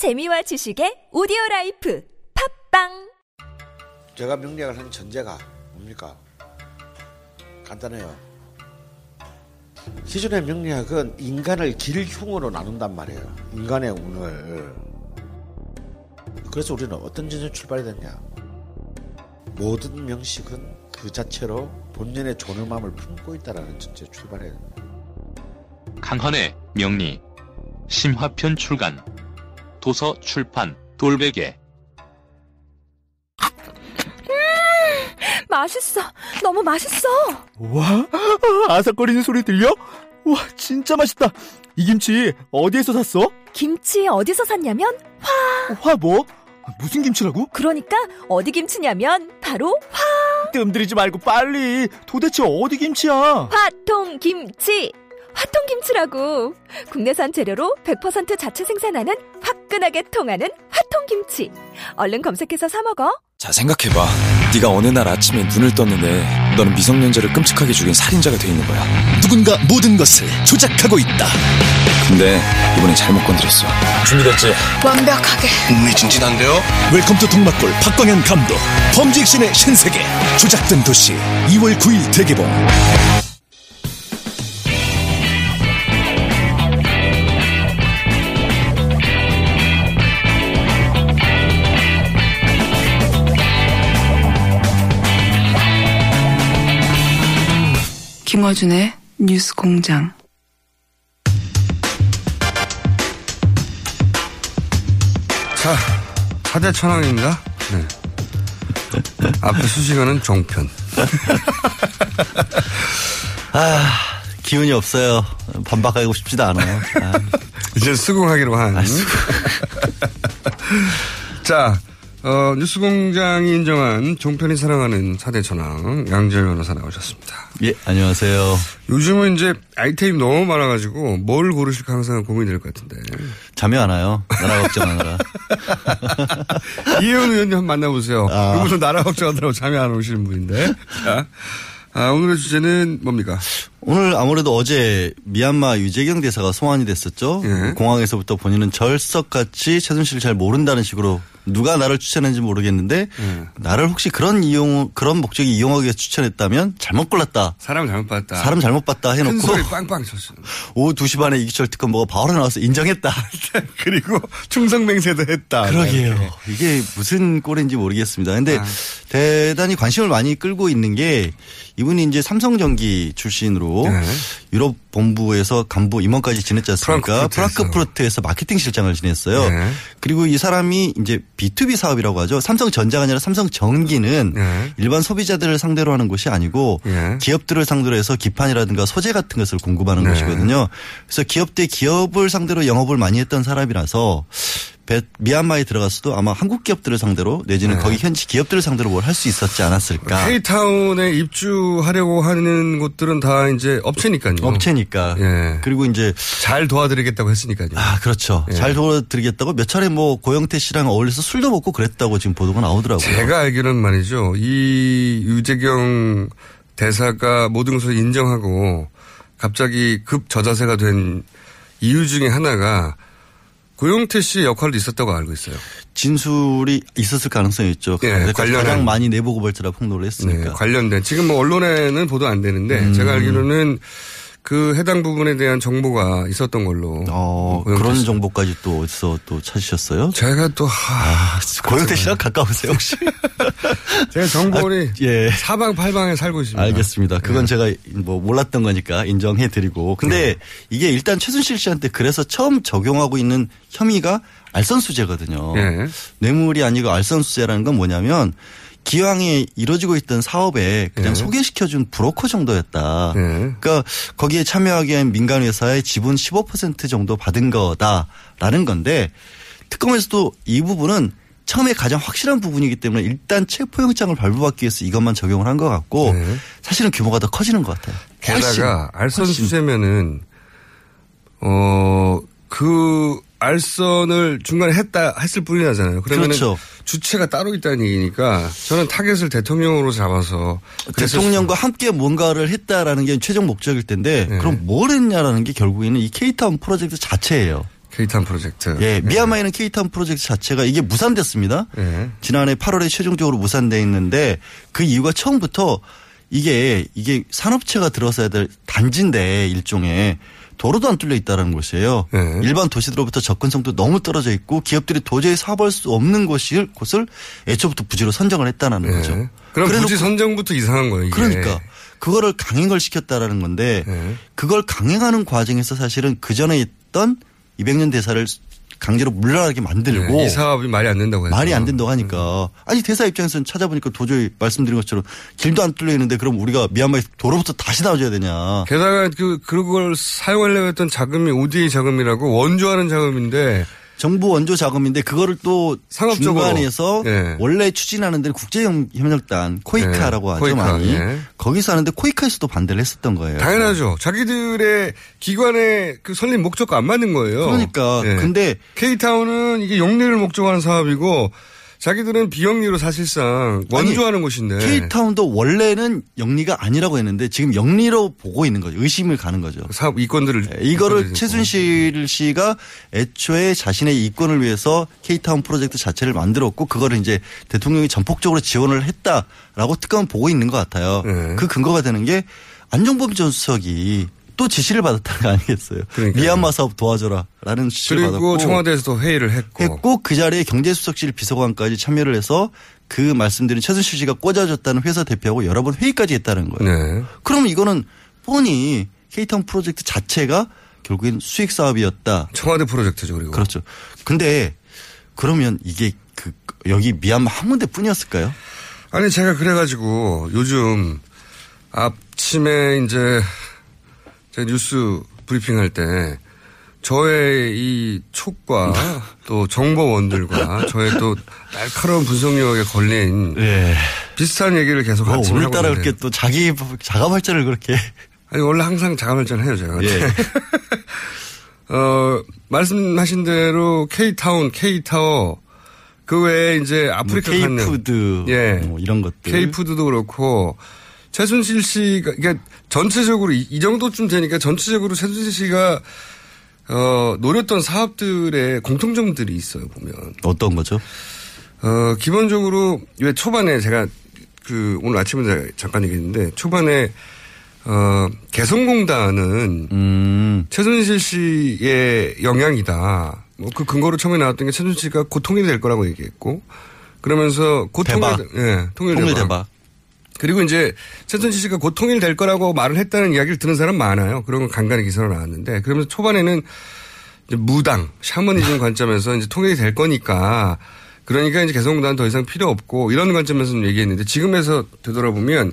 재미와 지식의 오디오 라이프 팟빵 제가 명리학을 한 전제가 뭡니까? 간단해요. 기존의 명리학은 인간을 길흉으로 나눈단 말이에요. 인간의 운을. 그래서 우리는 어떤 전제 출발이 됐냐? 모든 명식은 그 자체로 본연의 존엄함을 품고 있다라는 전제 출발해야. 강헌의 명리 심화편 출간 도서 출판 돌베개 맛있어 너무 맛있어 와, 아삭거리는 소리 들려? 와, 진짜 맛있다. 이 김치 어디에서 샀어? 김치 어디서 샀냐면 화 뭐? 무슨 김치라고? 그러니까 어디 김치냐면 바로 뜸들이지 말고 빨리. 도대체 어디 김치야? 화통 김치 화통 김치라고. 국내산 재료로 100% 자체 생산하는 화끈하게 통하는 화통 김치. 얼른 검색해서 사 먹어. 자 생각해 봐. 네가 어느 날 아침에 눈을 떴는데 너는 미성년자를 끔찍하게 죽인 살인자가 돼 있는 거야. 누군가 모든 것을 조작하고 있다. 근데 이번엔 잘못 건드렸어. 준비됐지? 완벽하게. 흥미진진한데요? 웰컴 투 동막골 박광현 감독. 범죄 액션의 신세계. 조작된 도시 2월 9일 대개봉 김어준의 뉴스 공장 자, 사대 천왕입니다. 네. 앞에 수식어는 종편. 아, 기운이 없어요. 반박하고 싶지도 않아요. 아, 이제 수긍하기로 한. 자, 어, 뉴스공장이 인정한 종편이 사랑하는 사대 천왕 양재 변호사 나오셨습니다. 예, 안녕하세요. 요즘은 이제 아이템이 너무 많아가지고 뭘 고르실까 항상 고민이 될 것 같은데. 잠이 안 와요. 나라 걱정하느라. 이혜원 의원님 한번 만나보세요. 아. 그분도 나라 걱정하느라고 잠이 안 오시는 분인데. 자, 아, 오늘의 주제는 뭡니까? 오늘 아무래도 어제 미얀마 유재경 대사가 소환이 됐었죠. 예. 공항에서부터 본인은 절석같이 최순실을 잘 모른다는 식으로 누가 나를 추천했는지 모르겠는데 예. 나를 혹시 그런 이용 그런 목적이 이용하기 위해서 추천했다면 잘못 골랐다. 사람 잘못 봤다. 사람 잘못 봤다 큰 해놓고 소리 빵빵 쳤어. 오후 2시 반에 이기철 특검 뭐가 바로 나와서 인정했다. 그리고 충성맹세도 했다. 그러게요. 이게 무슨 꼴인지 모르겠습니다. 근데 아. 대단히 관심을 많이 끌고 있는 게 이분이 이제 삼성전기 출신으로 네. 유럽 본부에서 간부 임원까지 지냈지 않습니까? 프랑크푸르트에서. 마케팅 실장을 지냈어요. 네. 그리고 이 사람이 이제 B2B 사업이라고 하죠. 삼성전자가 아니라 삼성전기는 네. 일반 소비자들을 상대로 하는 것이 아니고 네. 기업들을 상대로 해서 기판이라든가 소재 같은 것을 공급하는 네. 것이거든요. 그래서 기업 대 기업을 상대로 영업을 많이 했던 사람이라서 베- 미얀마에 들어갔어도 아마 한국 기업들을 상대로 내지는 네. 거기 현지 기업들을 상대로 뭘 할 수 있었지 않았을까. K타운에 입주하려고 하는 곳들은 다 이제 업체니까요. 업체니까. 예. 그리고 이제 잘 도와드리겠다고 했으니까요. 아 그렇죠. 예. 잘 도와드리겠다고 몇 차례 뭐 고영태 씨랑 어울려서 술도 먹고 그랬다고 지금 보도가 나오더라고요. 제가 알기로는 말이죠. 이 유재경 대사가 모든 것을 인정하고 갑자기 급 저자세가 된 이유 중에 하나가 고용태 씨의 역할도 있었다고 알고 있어요. 진술이 있었을 가능성이 있죠. 예, 그래서 관련한- 가장 많이 내부 고발자라 폭로를 네, 했으니까. 관련된 지금 뭐 언론에는 보도 안 되는데 음. 제가 알기로는 그 해당 부분에 대한 정보가 있었던 걸로. 어, 그런 씨. 정보까지 또 어디서 또 찾으셨어요? 제가 또 하, 고영태 씨랑 가까우세요 혹시? 제가 정보를 아, 예. 사방팔방에 살고 있습니다. 알겠습니다. 그건 네. 제가 뭐 몰랐던 거니까 인정해 드리고. 근데 이게 일단 최순실 씨한테 그래서 처음 적용하고 있는 혐의가 알선수재거든요. 예. 뇌물이 아니고 알선수재라는 건 뭐냐면 기왕에 이루어지고 있던 사업에 그냥 예. 소개시켜준 브로커 정도였다. 예. 그러니까 거기에 참여하기 위한 민간 회사의 지분 15% 정도 받은 거다라는 건데 특검에서도 이 부분은 처음에 가장 확실한 부분이기 때문에 일단 체포영장을 발부받기 위해서 이것만 적용을 한 것 같고 네. 사실은 규모가 더 커지는 것 같아요. 게다가 훨씬. 알선 수재면은 어그 알선을 중간에 했다 했을 뿐이잖아요. 그러면 그렇죠. 주체가 따로 있다는 얘기니까 저는 타겟을 대통령으로 잡아서 대통령과 함께 뭔가를 했다라는 게 최종 목적일 텐데 네. 그럼 뭘 했냐라는 게 결국에는 이 K타운 프로젝트 자체예요. 케이탄 프로젝트. 예, 미얀마에는 케이타운 프로젝트 자체가 이게 무산됐습니다. 예. 지난해 8월에 최종적으로 무산돼 있는데 그 이유가 처음부터 이게 이게 산업체가 들어서야 될 단지인데 일종의 도로도 안 뚫려 있다라는 것이에요. 네. 일반 도시들로부터 접근성도 너무 떨어져 있고 기업들이 도저히 사업할 수 없는 곳을 곳을 애초부터 부지로 선정을 했다는 예. 거죠. 그럼 부지 선정부터 이상한 거예요. 이게. 그러니까 그거를 강행을 시켰다라는 건데 네. 그걸 강행하는 과정에서 사실은 그 전에 있던 200년 대사를 강제로 물러나게 만들고 네, 이 사업이 말이 안 된다고 해서. 말이 안 된다고 하니까. 아니 대사 입장에서는 찾아보니까 도저히 말씀드린 것처럼 길도 안 뚫려 있는데 그럼 우리가 미얀마에서 도로부터 다시 나와줘야 되냐. 게다가 그 그걸 사용하려고 했던 자금이 ODA 자금이라고 원조하는 자금인데 정부 원조 자금인데 그거를 또 상업적으로. 중간에서 예. 원래 추진하는 데는 국제협력단 코이카라고 예, 하죠 코이카, 많이 예. 거기서 하는데 코이카에서도 반대를 했었던 거예요. 당연하죠. 자기들의 기관의 그 설립 목적과 안 맞는 거예요. 그러니까 예. 근데 K타운은 이게 영리를 목적으로 사업이고 자기들은 비영리로 사실상 원조하는 곳인데. 케이타운도 원래는 영리가 아니라고 했는데 지금 영리로 보고 있는 거죠. 의심을 가는 거죠. 사업 이권들을 네, 이거를 최순실 씨가 애초에 자신의 이권을 위해서 케이타운 프로젝트 자체를 만들었고 그거를 이제 대통령이 전폭적으로 지원을 했다라고 특검은 보고 있는 것 같아요. 네. 그 근거가 되는 게 안종범 전 수석이 또 지시를 받았다는 거 아니겠어요. 그러니까요. 미얀마 사업 도와줘라라는 지시를 그리고 받았고 청와대에서도 회의를 했고. 했고 그 자리에 경제수석실 비서관까지 참여를 해서 그 말씀드린 최순실 씨가 꽂아줬다는 회사 대표하고 여러 번 회의까지 했다는 거예요. 네. 그러면 이거는 뻔히 케이타운 프로젝트 자체가 결국엔 수익 사업이었다. 청와대 프로젝트죠 그리고. 그렇죠. 근데 그러면 이게 그 여기 미얀마 한 군데뿐이었을까요? 아니 제가 그래가지고 요즘 아침에 이제 제가 뉴스 브리핑할 때 저의 이 촉과 또 정보원들과 저의 또 날카로운 분석력에 걸린 네. 비슷한 얘기를 계속 뭐 하고 오늘따라 있는데 그렇게 또 자기 자가 발전을 그렇게 아니 원래 항상 자가 발전 해요 제가. 예. 어 말씀하신 대로 K 타운, K 타워 그 외에 이제 아프리카 뭐 칸는 K푸드 예. 뭐 이런 것들 K푸드도 그렇고 최순실 씨가 그러니까 전체적으로 이, 이 정도쯤 되니까 전체적으로 최순실 씨가 어 노렸던 사업들의 공통점들이 있어요 보면 어떤 거죠? 어 기본적으로 왜 초반에 제가 그 오늘 아침에 잠깐 얘기했는데 초반에 어 개성공단은 음. 최순실 씨의 영향이다. 뭐 그 근거로 처음에 나왔던 게 최순실 씨가 곧 통일이 될 거라고 얘기했고 그러면서 곧. 통일, 예, 통일, 통일 대박. 그리고 이제 최순실 씨가 곧 통일될 거라고 말을 했다는 이야기를 듣는 사람 많아요. 그런 건 간간히 기사로 나왔는데 그러면서 초반에는 무당, 샤머니즘 관점에서 이제 통일이 될 거니까 그러니까 이제 개성공단 더 이상 필요 없고 이런 관점에서 는 얘기했는데 지금에서 되돌아보면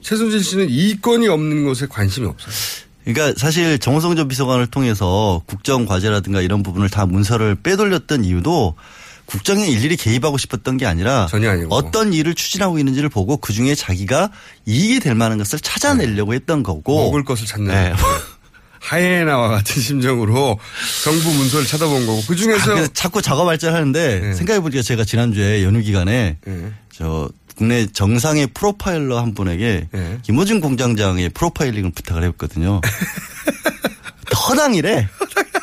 최순실 씨는 이권이 없는 것에 관심이 없어요. 그러니까 사실 정호성 전 비서관을 통해서 국정 과제라든가 이런 부분을 다 문서를 빼돌렸던 이유도 국정에 일일이 개입하고 싶었던 게 아니라 전혀 아니고. 어떤 일을 추진하고 있는지를 보고 그 중에 자기가 이익이 될 만한 것을 찾아내려고 했던 거고 먹을 것을 찾는 네. 하이에나와 같은 심정으로 정부 문서를 찾아본 거고 그 아, 중에서 그래서 자꾸 작업 발전하는데 네. 생각해보니까 제가 지난주에 연휴 기간에 네. 저 국내 정상의 프로파일러 한 분에게 네. 김호준 공장장의 프로파일링을 부탁을 해봤거든요. 허당이래.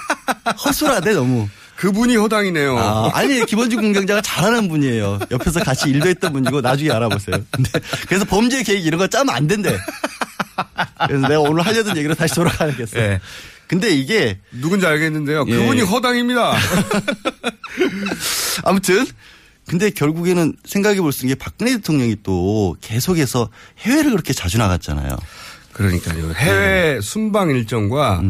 허술하대 너무. 그분이 허당이네요. 아, 아니 김원준 공장자가 잘하는 분이에요. 옆에서 같이 일도 했던 분이고 나중에 알아보세요. 근데 그래서 범죄 계획 이런 거 짜면 안 된대. 그래서 내가 오늘 하려던 얘기로 다시 돌아가야겠어. 네. 근데 이게 누군지 알겠는데요. 예. 그분이 허당입니다. 아무튼 근데 결국에는 생각해 볼 수 있는 게 박근혜 대통령이 또 계속해서 해외를 그렇게 자주 나갔잖아요. 그러니까요. 해외 순방 일정과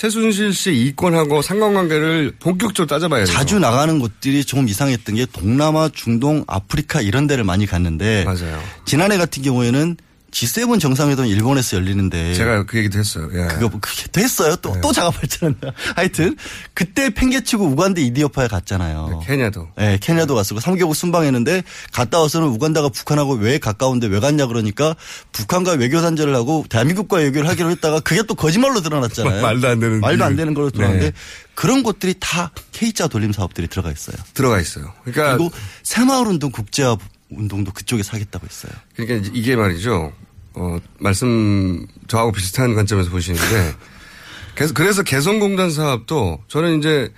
최순실 씨 이권하고 상관관계를 본격적으로 따져봐야 돼요. 자주 나가는 곳들이 조금 이상했던 게 동남아, 중동, 아프리카 이런 데를 많이 갔는데 맞아요. 지난해 같은 경우에는 G7 정상회담 일본에서 열리는데 제가 그 얘기도 했어요. 예. 그거 그게 됐어요. 또또 작업 발전한다. 하여튼 그때 팽개치고 우간다 이디오파에 갔잖아요. 케냐도. 네, 케냐도 갔었고 3개국 순방했는데 갔다 와서는 우간다가 북한하고 왜 가까운데 왜 갔냐 그러니까 북한과 외교 단절을 하고 대한민국과 외교를 하기로 했다가 그게 또 거짓말로 드러났잖아요. 말도 안 되는 말도 안. 되는 걸로 드러났는데 네. 그런 것들이 다 K자 돌림 사업들이 들어가 있어요. 들어가 있어요. 그러니까 그리고 새마을 운동 국제화 운동도 그쪽에서 하겠다고 했어요. 그러니까 이게 말이죠. 어, 말씀 저하고 비슷한 관점에서 보시는데 계속 그래서 개성공단 사업도 저는 이제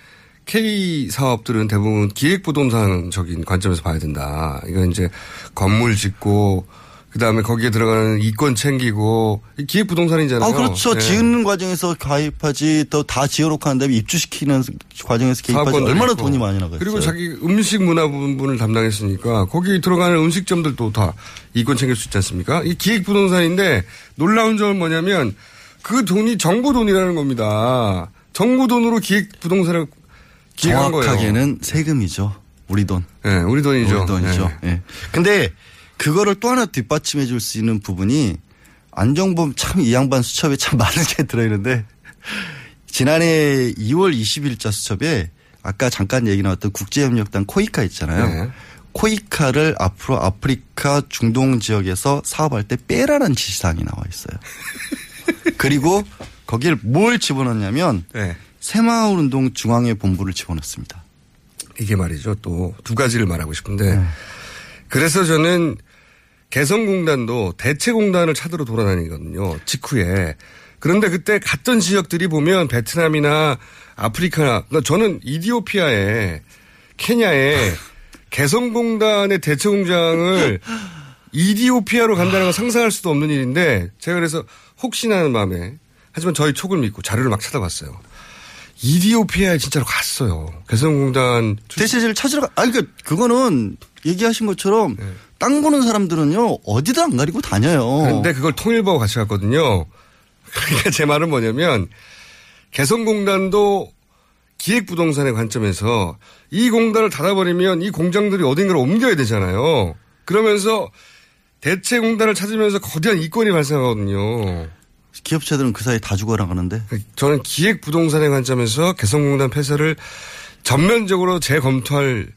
K 사업들은 대부분 기획부동산적인 관점에서 봐야 된다. 이건 이제 건물 짓고 그 다음에 거기에 들어가는 이권 챙기고 기획 부동산이잖아요. 아, 그렇죠. 네. 지은 과정에서 가입하지 또 다 지어놓고 한 다음에 입주시키는 과정에서 개입하지 얼마나 있고. 돈이 많이 나가요. 그리고 자기 음식 문화 부분을 담당했으니까 거기 들어가는 음식점들도 다 이권 챙길 수 있지 않습니까? 이 기획 부동산인데 놀라운 점은 뭐냐면 그 돈이 정부 돈이라는 겁니다. 정부 돈으로 기획 부동산을 기획한 거예요. 정확하게는 세금이죠. 우리 돈. 네, 우리 돈이죠. 우리 돈이죠. 네. 예. 근데 그거를 또 하나 뒷받침해 줄 수 있는 부분이 안정범 참 이 양반 수첩에 참 많은 게 들어있는데 지난해 2월 20일자 수첩에 아까 잠깐 얘기 나왔던 국제협력단 코이카 있잖아요. 네. 코이카를 앞으로 아프리카 중동 지역에서 사업할 때 빼라는 지시사항이 나와 있어요. 그리고 거기를 뭘 집어넣냐면 네. 새마을 운동 중앙회 본부를 집어넣습니다. 이게 말이죠. 또 두 가지를 말하고 싶은데 네. 그래서 저는 개성공단도 대체공단을 찾으러 돌아다니거든요. 직후에. 그런데 그때 갔던 지역들이 보면 베트남이나 아프리카, 그러니까 저는 이디오피아에 케냐에 개성공단의 대체 공장을 이디오피아로 간다는 걸 상상할 수도 없는 일인데 제가 그래서 혹시나 하는 마음에 하지만 저희 촉을 믿고 자료를 막 찾아봤어요. 이디오피아에 진짜로 갔어요. 개성공단 대체제를 찾으러 가. 아니, 그러니까 그거는 얘기하신 것처럼 네. 땅 보는 사람들은요 어디도 안 가리고 다녀요. 근데 그걸 통일부하고 같이 갔거든요. 그러니까 제 말은 뭐냐면 개성공단도 기획부동산의 관점에서 이 공단을 닫아버리면 이 공장들이 어딘가로 옮겨야 되잖아요. 그러면서 대체 공단을 찾으면서 거대한 이권이 발생하거든요. 기업체들은 그 사이 다 죽어라 그러는데 저는 기획부동산의 관점에서 개성공단 폐쇄를 전면적으로 재검토할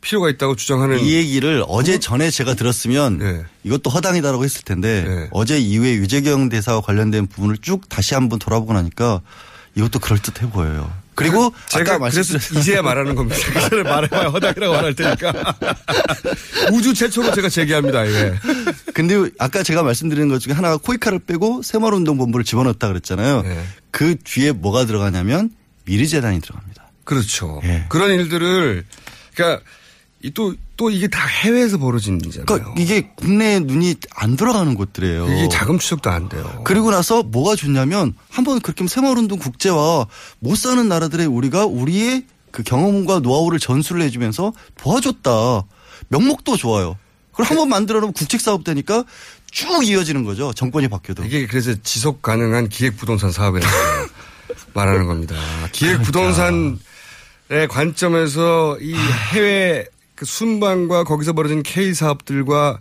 필요가 있다고 주장하는 이 얘기를 어제 전에 제가 들었으면 네. 이것도 허당이다라고 했을 텐데 네. 어제 이후에 유재경 대사와 관련된 부분을 쭉 다시 한번 돌아보고 나니까 이것도 그럴듯해 보여요. 그리고 제가 그래서 말씀드렸 이제야 말하는 겁니다. 그 전에 말해봐야 허당이라고 말할 테니까. 우주 최초로 제가 제기합니다, 이게. 근데 아까 제가 말씀드리는 것 중에 하나가 코이카를 빼고 새마을운동본부를 집어넣었다 그랬잖아요. 네. 그 뒤에 뭐가 들어가냐면 미르재단이 들어갑니다. 그렇죠. 예. 그런 일들을, 그러니까 이 또, 또 이게 다 해외에서 벌어진 일이잖아요. 그러니까 이게 국내에 눈이 안 들어가는 곳들이에요. 이게 자금 추적도 안 돼요. 그리고 나서 뭐가 좋냐면 한번 그렇게 새마을운동 국제와 못 사는 나라들의 우리가 우리의 그 경험과 노하우를 전수를 해주면서 도와줬다. 명목도 좋아요. 그걸 한 번 만들어 놓으면 국책 사업 되니까 쭉 이어지는 거죠. 정권이 바뀌어도. 이게 그래서 지속 가능한 기획 부동산 사업이라고 말하는 겁니다. 기획 부동산의 관점에서 이 해외 그 순방과 거기서 벌어진 K 사업들과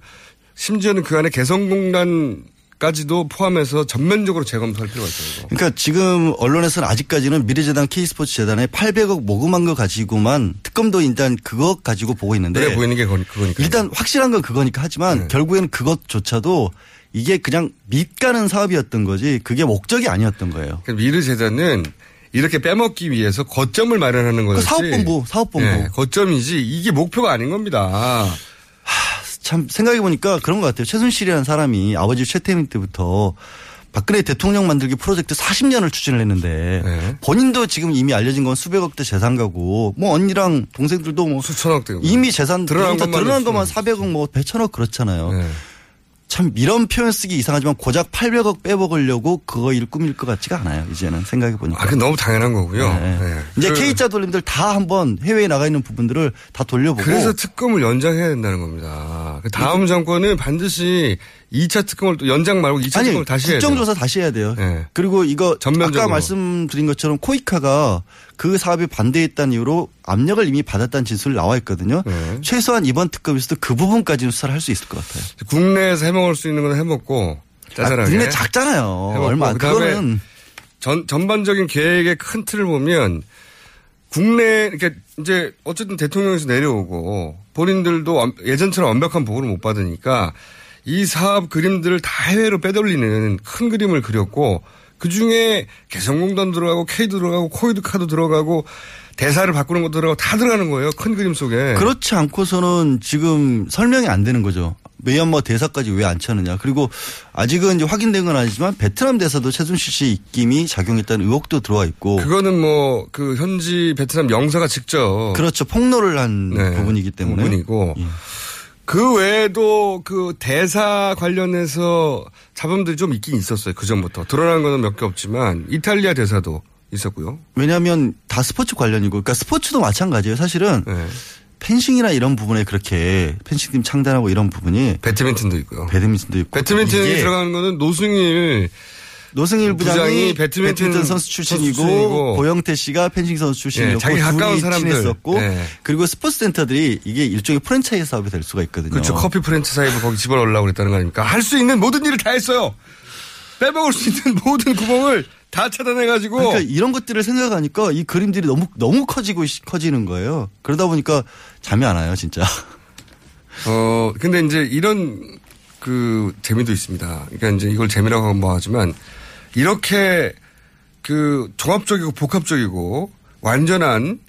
심지어는 그 안에 개성공단 까지도 포함해서 전면적으로 재검토할 필요가 있어요. 그러니까 지금 언론에서는 아직까지는 미래재단 K스포츠 재단에 800억 모금한 거 가지고만 특검도 일단 그것 가지고 보고 있는데 그래 보이는 게 그거- 그거니까. 일단 확실한 건 그거니까 하지만 네. 결국에는 그것조차도 이게 그냥 밑가는 사업이었던 거지 그게 목적이 아니었던 거예요. 그러니까 미르 재단은 이렇게 빼먹기 위해서 거점을 마련하는 그 거였지. 사업본부, 사업본부. 네, 거점이지 이게 목표가 아닌 겁니다. 참 생각해 보니까 그런 것 같아요. 최순실이라는 사람이 아버지 최태민 때부터 박근혜 대통령 만들기 프로젝트 40년을 추진을 했는데 네. 본인도 지금 이미 알려진 건 수백억대 재산가고 뭐 언니랑 동생들도 뭐 수천억 대 이미 재산 드러난 것만 드러난 것만 있으면. 400억 뭐 100천억 그렇잖아요. 네. 참 이런 표현 쓰기 이상하지만 고작 800억 빼먹으려고 그거 일 꾸밀 것 같지가 않아요. 이제는 생각해 보니까. 아, 그 너무 당연한 거고요. 네. 네. 이제 그- K자 돌림들 다 한번 해외에 나가 있는 부분들을 다 돌려보고 그래서 특검을 연장해야 된다는 겁니다. 그 다음 정권은 반드시 2차 특검을 또 연장 말고 2차 아니 특검을 다시 해야 돼요. 국정조사 다시 해야 돼요. 네. 그리고 이거 전면적으로. 아까 말씀드린 것처럼 코이카가 그 사업에 반대했다는 이유로 압력을 이미 받았다는 진술이 나와 있거든요. 네. 최소한 이번 특검에서도 그 부분까지는 수사를 할 수 있을 것 같아요. 국내에서 해먹을 수 있는 건 해먹고 아, 짜잘하게. 국내 작잖아요. 해먹고 얼마 그거는 전, 전반적인 계획의 큰 틀을 보면 국내, 그러니까 이제 어쨌든 대통령에서 내려오고 본인들도 완- 예전처럼 완벽한 보호를 못 받으니까 이 사업 그림들을 다 해외로 빼돌리는 큰 그림을 그렸고 그 중에 개성공단 들어가고 K 들어가고 코이카도 들어가고 대사를 바꾸는 것도 들어가고 다 들어가는 거예요. 큰 그림 속에. 그렇지 않고서는 지금 설명이 안 되는 거죠. 미얀마 대사까지 왜 앉혔느냐. 그리고 아직은 이제 확인된 건 아니지만 베트남 대사도 최순실 씨 입김이 작용했다는 의혹도 들어와 있고. 그거는 뭐 그 현지 베트남 영사가 직접 그렇죠. 폭로를 한 네, 부분이기 때문에. 부분이고 예. 그 외에도 그 대사 관련해서 잡음들이 좀 있긴 있었어요. 그 전부터 드러난 거는 몇 개 없지만 이탈리아 대사도 있었고요. 왜냐하면 다 스포츠 관련이고, 그러니까 스포츠도 마찬가지예요. 사실은 네. 펜싱이나 이런 부분에 그렇게 펜싱팀 창단하고 이런 부분이 배드민턴도 있고요. 배드민턴도 있고 배드민턴이 들어가는 거는 노승일 노승일 부장이, 부장이 배드민턴 배드민턴, 선수 출신이고, 출신이고 고영태 씨가 펜싱 선수 출신이었고 예, 자기 가까운 사람들. 친했었고 예. 그리고 스포츠 센터들이 이게 일종의 프랜차이즈 사업이 될 수가 있거든요. 그렇죠. 커피 프랜차이즈 거기 집어넣으려고 그랬다는 거 아닙니까? 할 수 있는 모든 일을 다 했어요. 빼먹을 수 있는 모든 구멍을 다 차단해가지고. 그러니까 이런 것들을 생각하니까 이 그림들이 너무 너무 커지고 있- 커지는 거예요. 그러다 보니까 잠이 안 와요, 진짜. 어, 근데 이제 이런 그 재미도 있습니다. 그러니까 이제 이걸 재미라고 하면 뭐 하지만 이렇게 그 종합적이고 복합적이고 완전한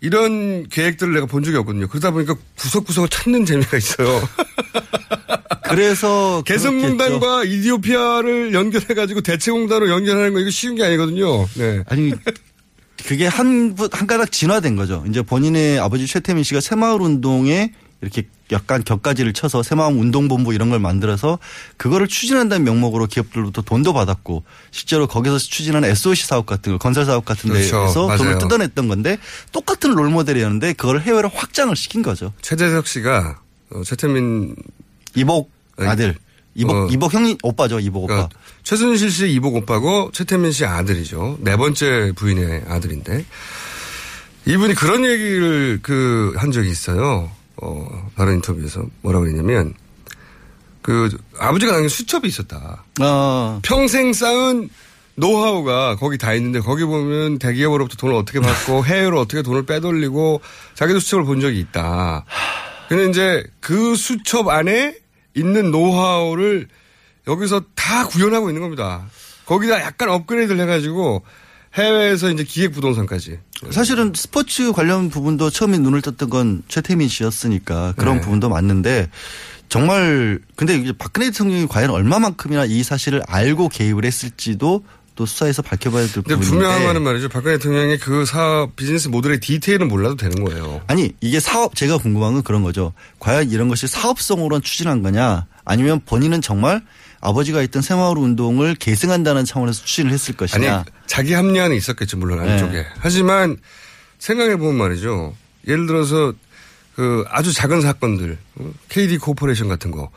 이런 계획들을 내가 본 적이 없거든요. 그러다 보니까 구석구석을 찾는 재미가 있어요. 그래서. 개성공단과 이디오피아를 연결해가지고 대체공단으로 연결하는 거 이거 쉬운 게 아니거든요. 네. 아니 그게 한, 부- 한 가닥 진화된 거죠. 이제 본인의 아버지 최태민 씨가 새마을 운동에 이렇게 약간 격가지를 쳐서 새마을 운동본부 이런 걸 만들어서 그거를 추진한다는 명목으로 기업들로부터 돈도 받았고 실제로 거기서 추진하는 SOC 사업 같은 거 건설 사업 같은 그렇죠. 데에서 맞아요. 돈을 뜯어냈던 건데 똑같은 롤모델이었는데 그걸 해외로 확장을 시킨 거죠. 최재석 씨가 어, 최태민 이복 아들. 이복, 어. 이복 형이 오빠죠. 이복 오빠. 그러니까 최순실 씨 이복 오빠고 최태민 씨 아들이죠. 네 번째 부인의 아들인데 이분이 그런 얘기를 그 한 적이 있어요. 어, 다른 인터뷰에서 뭐라고 했냐면 그 아버지가 당연히 수첩이 있었다. 아, 평생 쌓은 노하우가 거기 다 있는데 거기 보면 대기업으로부터 돈을 어떻게 받고 해외로 어떻게 돈을 빼돌리고 자기도 수첩을 본 적이 있다. 근데 이제 그 수첩 안에 있는 노하우를 여기서 다 구현하고 있는 겁니다. 거기다 약간 업그레이드를 해가지고 해외에서 이제 기획 부동산까지. 사실은 스포츠 관련 부분도 처음에 눈을 떴던 건 최태민 씨였으니까 그런 네. 부분도 맞는데 정말 근데 이제 박근혜 대통령이 과연 얼마만큼이나 이 사실을 알고 개입을 했을지도 또 수사에서 밝혀봐야 될 부분인데 분명한 거는 말이죠. 박근혜 대통령이 그 사업 비즈니스 모델의 디테일은 몰라도 되는 거예요. 아니 이게 사업 제가 궁금한 건 그런 거죠. 과연 이런 것이 사업성으로 추진한 거냐 아니면 본인은 정말 아버지가 했던 새마을 운동을 계승한다는 차원에서 추진을 했을 아니 것이냐. 자기 합리화는 있었겠죠 물론 네. 안쪽에 하지만 생각해 보면 말이죠 예를 들어서 그 아주 작은 사건들 어? KD 코퍼레이션 같은 거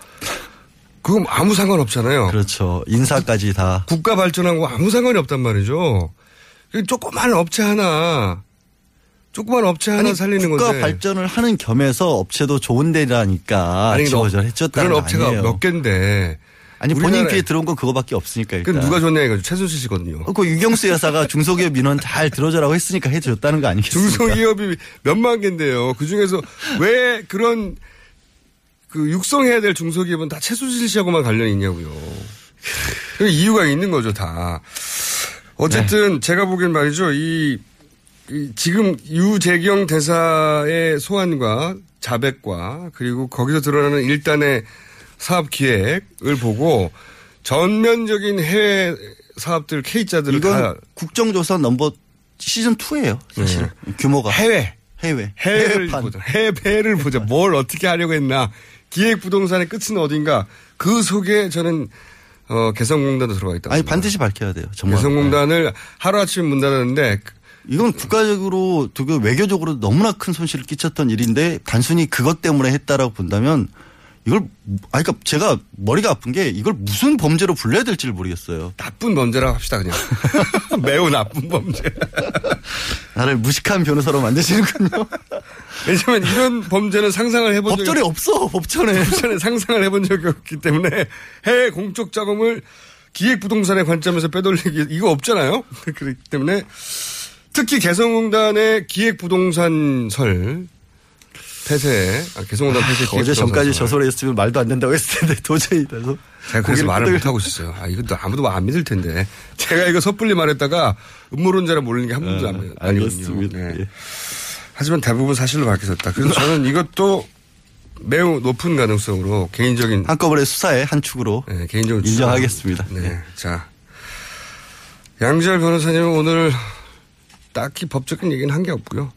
그거 아무 상관 없잖아요 그렇죠. 인사까지 다. 국가 발전하고 아무 상관이 없단 말이죠 그 조그만 업체 하나 조그만 업체 하나 살리는 국가 건데 발전을 하는 겸해서 업체도 좋은 데라니까 아니 너 지원을 해줬다는 그런 거 업체가 아니에요. 몇 개인데 아니 본인 귀에 들어온 건 그거밖에 없으니까 그 일단. 누가 줬냐 이거죠 최순실 씨거든요 어, 그 유경수 여사가 중소기업 민원 잘 들어줘라고 했으니까 해줬다는 거 아니겠습니까? 중소기업이 몇만 개인데요. 그 중에서 왜 그런 그 육성해야 될 중소기업은 다 최순실 씨하고만 관련이 있냐고요. 그 이유가 있는 거죠, 다. 어쨌든 제가 보기엔 말이죠. 이, 이 지금 유재경 대사의 소환과 자백과 그리고 거기서 드러나는 일단의 사업 기획을 보고 전면적인 해외 사업들 K자들을 이건 다 국정조사 넘버 시즌 2예요. 사실 규모가 해외 해외 해외를 해외판. 보자. 해외를 보자. 뭘 어떻게 하려고 했나. 기획 부동산의 끝은 어딘가. 그 속에 저는 어, 개성공단도 들어가 있다. 아니 반드시 밝혀야 돼요. 정말. 개성공단을 하루아침에 문 닫았는데 그- 이건 국가적으로 되게 외교적으로 너무나 큰 손실을 끼쳤던 일인데 단순히 그것 때문에 했다라고 본다면 이걸 아니 그러니까 제가 머리가 아픈 게 이걸 무슨 범죄로 불러야 될지를 모르겠어요. 나쁜 범죄라고 합시다 그냥. 매우 나쁜 범죄. 나를 무식한 변호사로 만드시는군요. 왜냐면 이런 범죄는 상상을 해본 적이 법전에 없어 법전에. 법전에 상상을 해본 적이 없기 때문에 해외 공적 자금을 기획 부동산의 관점에서 빼돌리기 이거 없잖아요. 그렇기 때문에 특히 개성공단의 기획 부동산 설 폐쇄, 아, 개성공단 폐쇄 기획 어제 전까지 설. 저 소리 했으면 말도 안 된다고 했을 텐데 도저히 그래서 제가 그래서 말을 못 하고 있었어요. 아, 이거 아무도 안 믿을 텐데. 제가 이거 섣불리 말했다가 음모론자라 모르는 게 한 분도 안 믿어요. 알겠습니다. 네. 예. 하지만 대부분 사실로 밝혀졌다. 그래서 저는 이것도 매우 높은 가능성으로 개인적인 한꺼번에 수사의 한 축으로 네, 개인적으로 인정하겠습니다. 네. 네. 자. 양지열 변호사님은 오늘 딱히 법적인 얘기는 한 게 없고요.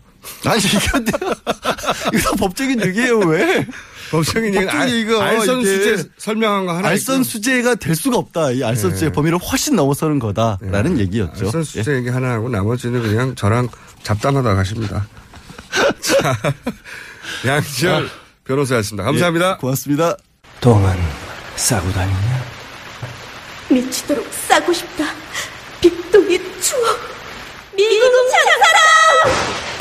아니 이게 이거 법적인 얘기예요 왜? 법적인 법적인 알, 얘기가 알선 수재 설명한 거 하나 알선. 수재가 될 수가 없다. 이 알선 네. 수재 범위를 훨씬 넘어서는 거다라는 얘기였죠. 알선 수재 얘기 하나 하고 나머지는 그냥 저랑 잡담하다 가십니다. 자, 양지열 변호사였습니다. 감사합니다. 예, 고맙습니다. 똥은 싸고 다니냐? 미치도록 싸고 싶다. 빅동의 추억. 미국 장사랑!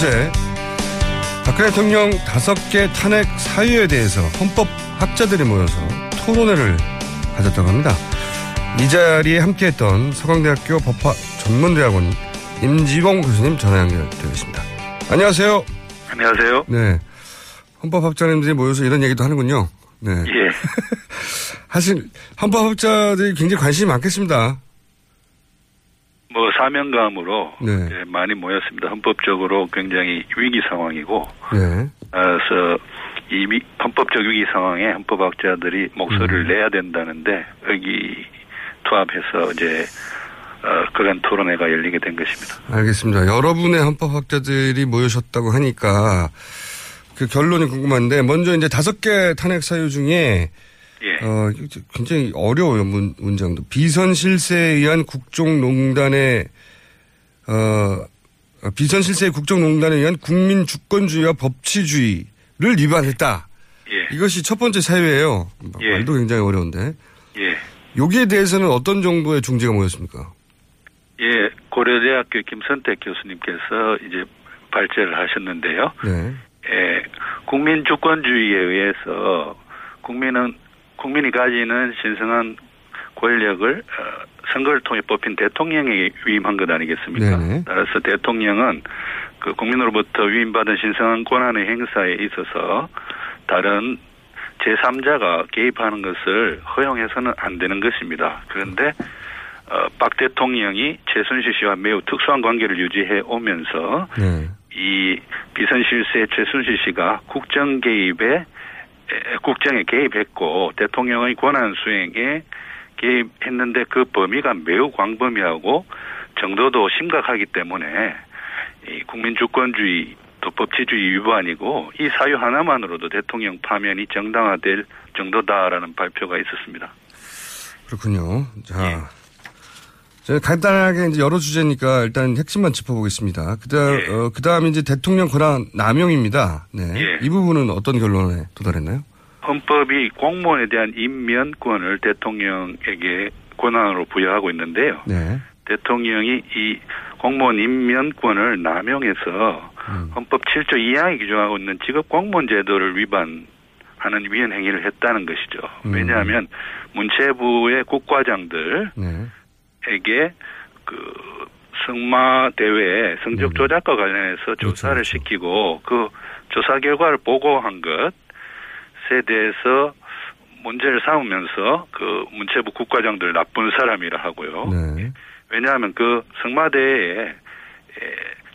어제 박근혜 대통령 다섯 개 탄핵 사유에 대해서 헌법 학자들이 모여서 토론회를 가졌다고 합니다. 이 자리에 함께했던 서강대학교 법학 전문대학원 임지봉 교수님 전화 연결되어 있습니다. 안녕하세요. 안녕하세요. 네. 헌법학자님들이 모여서 이런 얘기도 하는군요. 네. 예. 사실 헌법학자들이 굉장히 관심이 많겠습니다. 뭐 사명감으로 네. 예, 많이 모였습니다. 헌법적으로 굉장히 위기 상황이고 네. 그래서 이 미- 헌법적 위기 상황에 헌법학자들이 목소리를 음. 내야 된다는데 여기 투합해서 이제 어, 그간 토론회가 열리게 된 것입니다. 알겠습니다. 여러분의 헌법학자들이 모여셨다고 하니까 그 결론이 궁금한데 먼저 이제 다섯 개 탄핵 사유 중에 예. 어, 굉장히 어려워요 문, 문장도 비선 실세에 의한 국정농단의 어, 어, 비선 실세의 국정농단에 의한 국민 주권주의와 법치주의를 위반했다. 예. 이것이 첫 번째 사유예요. 예. 말도 굉장히 어려운데 예. 여기에 대해서는 어떤 정도의 중재가 모였습니까? 예, 고려대학교 김선택 교수님께서 이제 발제를 하셨는데요. 네. 예, 국민 주권주의에 의해서 국민은 국민이 가지는 신성한 권력을 어, 선거를 통해 뽑힌 대통령에게 위임한 것 아니겠습니까? 네네. 따라서 대통령은 그 국민으로부터 위임받은 신성한 권한의 행사에 있어서 다른 제3자가 개입하는 것을 허용해서는 안 되는 것입니다. 그런데 어, 박 대통령이 최순실 씨와 매우 특수한 관계를 유지해 오면서 네. 이 비선실세 최순실 씨가 국정 개입에 에, 국정에 개입했고 대통령의 권한 수행에 개입했는데 그 범위가 매우 광범위하고 정도도 심각하기 때문에 이 국민 주권주의 또 법치주의 위반이고 이 사유 하나만으로도 대통령 파면이 정당화될 정도다라는 발표가 있었습니다. 그렇군요. 자, 제가 간단하게 이제 여러 주제니까 일단 핵심만 짚어보겠습니다. 그다음 어, 그다음 이제 대통령 권한 남용입니다. 네. 예. 이 부분은 어떤 결론에 도달했나요? 헌법이 공무원에 대한 임면권을 대통령에게 권한으로 부여하고 있는데요. 네. 대통령이 이 공무원 임면권을 남용해서 헌법 7조 2항이 규정하고 있는 직업 공무원 제도를 위반 하는 위헌 행위를 했다는 것이죠. 음. 왜냐하면 문체부의 국과장들 네. 에게 그 승마 대회 성적 조작과 관련해서 그렇죠, 조사를 시키고 그 조사 결과를 보고한 것에 대해서 문제를 삼으면서 그 문체부 국과장들 나쁜 사람이라 하고요. 네. 왜냐하면 그 성마대에 에,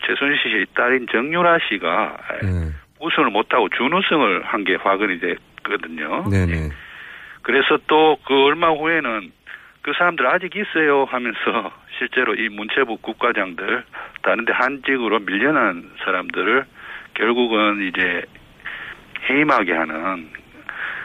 최순실 씨의 딸인 정유라 씨가 네. 우승을 못하고 준우승을 한 게 화근이 됐거든요. 네네. 그래서 또 그 얼마 후에는 그 사람들 아직 있어요 하면서 실제로 이 문체부 국과장들 다른데 한직으로 밀려난 사람들을 결국은 이제 해임하게 하는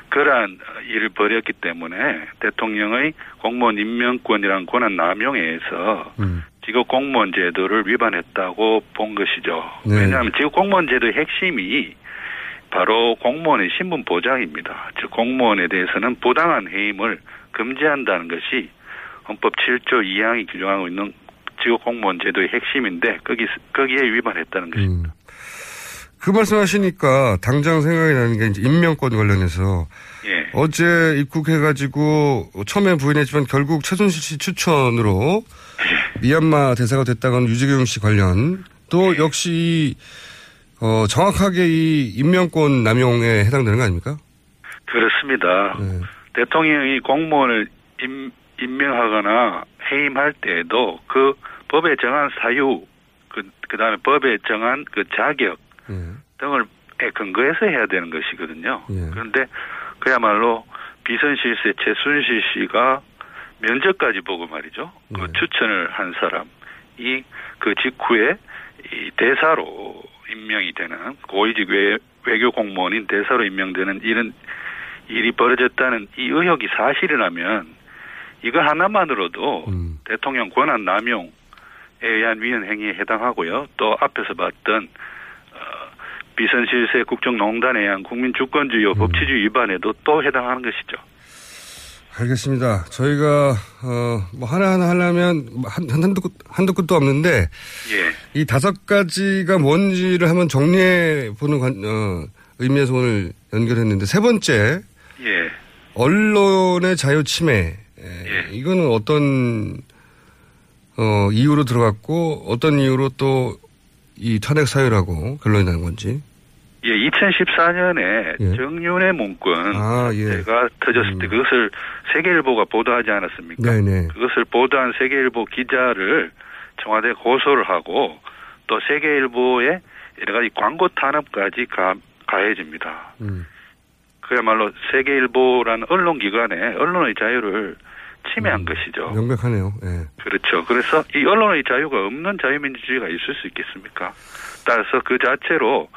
그러한 일을 벌였기 때문에 대통령의 공무원 임명권이란 권한 남용에 의해서 음. 직업 공무원 제도를 위반했다고 본 것이죠. 네. 왜냐하면 직업 공무원 제도의 핵심이 바로 공무원의 신분 보장입니다. 즉 공무원에 대해서는 부당한 해임을 금지한다는 것이 헌법 7조 2항이 규정하고 있는 직업 공무원 제도의 핵심인데 거기 거기에 위반했다는 것입니다. 그 말씀하시니까 당장 생각이 나는 게 이제 임명권 관련해서 예. 어제 입국해가지고 처음에 부인했지만 결국 최순실 씨 추천으로 미얀마 대사가 됐다는 유재경 씨 관련 또 역시 이, 어, 정확하게 이 임명권 남용에 해당되는 거 아닙니까? 그렇습니다. 네. 대통령이 공무원을 임, 임명하거나 해임할 때에도 그 법에 정한 사유, 그, 그 다음에 법에 정한 그 자격 예. 등을 에 근거해서 해야 되는 것이거든요. 예. 그런데 그야말로 비선실세 최순실 씨가 면접까지 보고 말이죠. 그 네. 추천을 한 사람이 그 직후에 이 대사로 임명이 되는 고위직 외, 외교 공무원인 대사로 임명되는 이런 일이 벌어졌다는 이 의혹이 사실이라면 이거 하나만으로도 음. 대통령 권한 남용에 의한 위헌 행위에 해당하고요. 또 앞에서 봤던 어, 비선실세 국정농단에 의한 국민 주권주의와 법치주의 위반에도 또 해당하는 것이죠. 알겠습니다. 저희가 어, 뭐 하나하나 하려면 한, 한- 한두, 끝- 한두 끝도 없는데 예. 이 다섯 가지가 뭔지를 한번 정리해 보는 관- 어, 의미에서 오늘 연결했는데 세 번째 예. 언론의 자유 침해 에, 이거는 어떤 어, 이유로 들어갔고 어떤 이유로 또 이 탄핵 사유라고 결론이 나는 건지 예, 2014년에 예. 정윤의 문건 아, 예. 때가 터졌을 때 그것을 세계일보가 보도하지 않았습니까? 네네 그것을 보도한 세계일보 기자를 청와대 고소를 하고 또 세계일보에 여러 가지 광고 탄압까지 가, 가해집니다. 음. 그야말로 세계일보라는 언론기관에 언론의 자유를 침해한 것이죠. 명백하네요. 예. 그렇죠. 그래서 이 언론의 자유가 없는 자유민주주의가 있을 수 있겠습니까? 따라서 그 자체로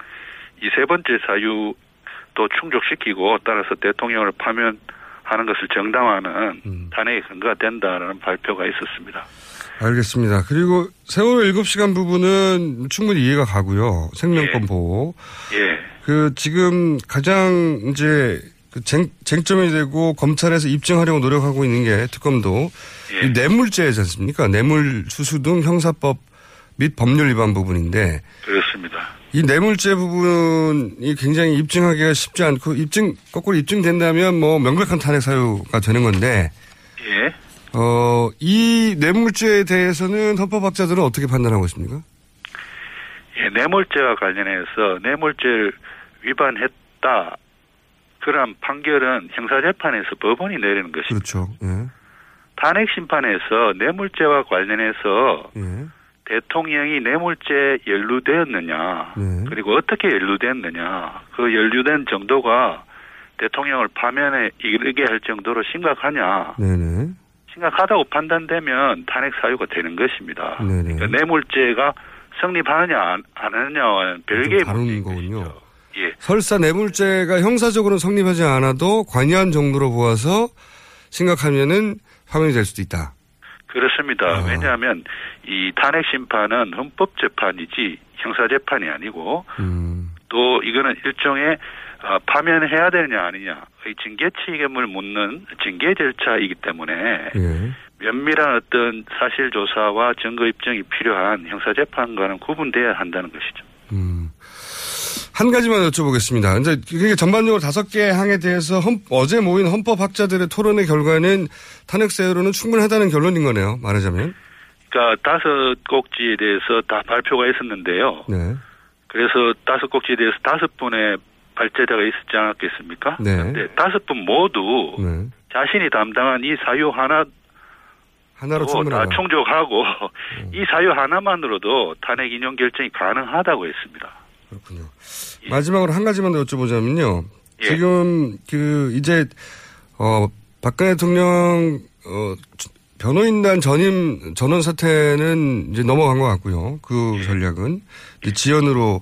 이 세 번째 사유도 충족시키고 따라서 대통령을 파면하는 것을 정당화하는 탄핵의 근거가 된다라는 발표가 있었습니다. 알겠습니다. 그리고 세월호 7시간 부분은 충분히 이해가 가고요. 생명권 보호. 예. 그 지금 가장 이제 그 쟁, 쟁점이 되고 검찰에서 입증하려고 노력하고 있는 게 특검도 이 뇌물죄지 않습니까? 뇌물 수수 등 형사법 및 법률 위반 부분인데 그렇습니다. 이 뇌물죄 부분이 굉장히 입증하기가 쉽지 않고 입증 거꾸로 입증된다면 뭐 명백한 탄핵 사유가 되는 건데 예. 어, 이 뇌물죄에 대해서는 헌법학자들은 어떻게 판단하고 있습니까? 예, 뇌물죄와 관련해서 뇌물죄를 위반했다. 그런 판결은 형사재판에서 법원이 내리는 것입니다. 그렇죠. 예. 탄핵 심판에서 뇌물죄와 관련해서 예. 대통령이 뇌물죄 연루되었느냐, 네. 그리고 어떻게 연루됐느냐, 그 연루된 정도가 대통령을 파면에 이르게 할 정도로 심각하냐, 네네. 심각하다고 판단되면 탄핵 사유가 되는 것입니다. 네네. 그러니까 뇌물죄가 성립하느냐 안, 안 하느냐와는 별개의 문제인 거군요. 것이죠. 예. 설사 뇌물죄가 형사적으로는 성립하지 않아도 관여한 정도로 보아서 심각하면은 파면이 될 수도 있다. 그렇습니다. 아. 왜냐하면 이 탄핵 심판은 헌법 재판이지 형사 재판이 아니고 음. 또 이거는 일종의 어, 파면해야 되느냐 아니냐의 징계 책임을 묻는 징계 절차이기 때문에 예. 면밀한 어떤 사실 조사와 증거 입증이 필요한 형사 재판과는 구분돼야 한다는 것이죠. 음. 한 가지만 여쭤보겠습니다. 이제 이게 전반적으로 다섯 개 항에 대해서 헌- 어제 모인 헌법학자들의 토론의 결과는 탄핵 사유로는 충분하다는 결론인 거네요. 말하자면. 그러니까 다섯 꼭지에 대해서 다 발표가 있었는데요. 네. 그래서 다섯 꼭지에 대해서 다섯 분의 발제자가 있었지 않았겠습니까? 네. 근데 다섯 분 모두 네. 자신이 담당한 이 사유 하나 하나로 다 충분하다. 음. 충족하고 이 사유 하나만으로도 탄핵 인용 결정이 가능하다고 했습니다. 마지막으로 한 가지만 더 여쭤보자면요. 예. 지금 그 이제 어 박근혜 대통령 어 주- 변호인단 전임 전원 사태는 이제 넘어간 것 같고요. 그 예. 전략은 지연으로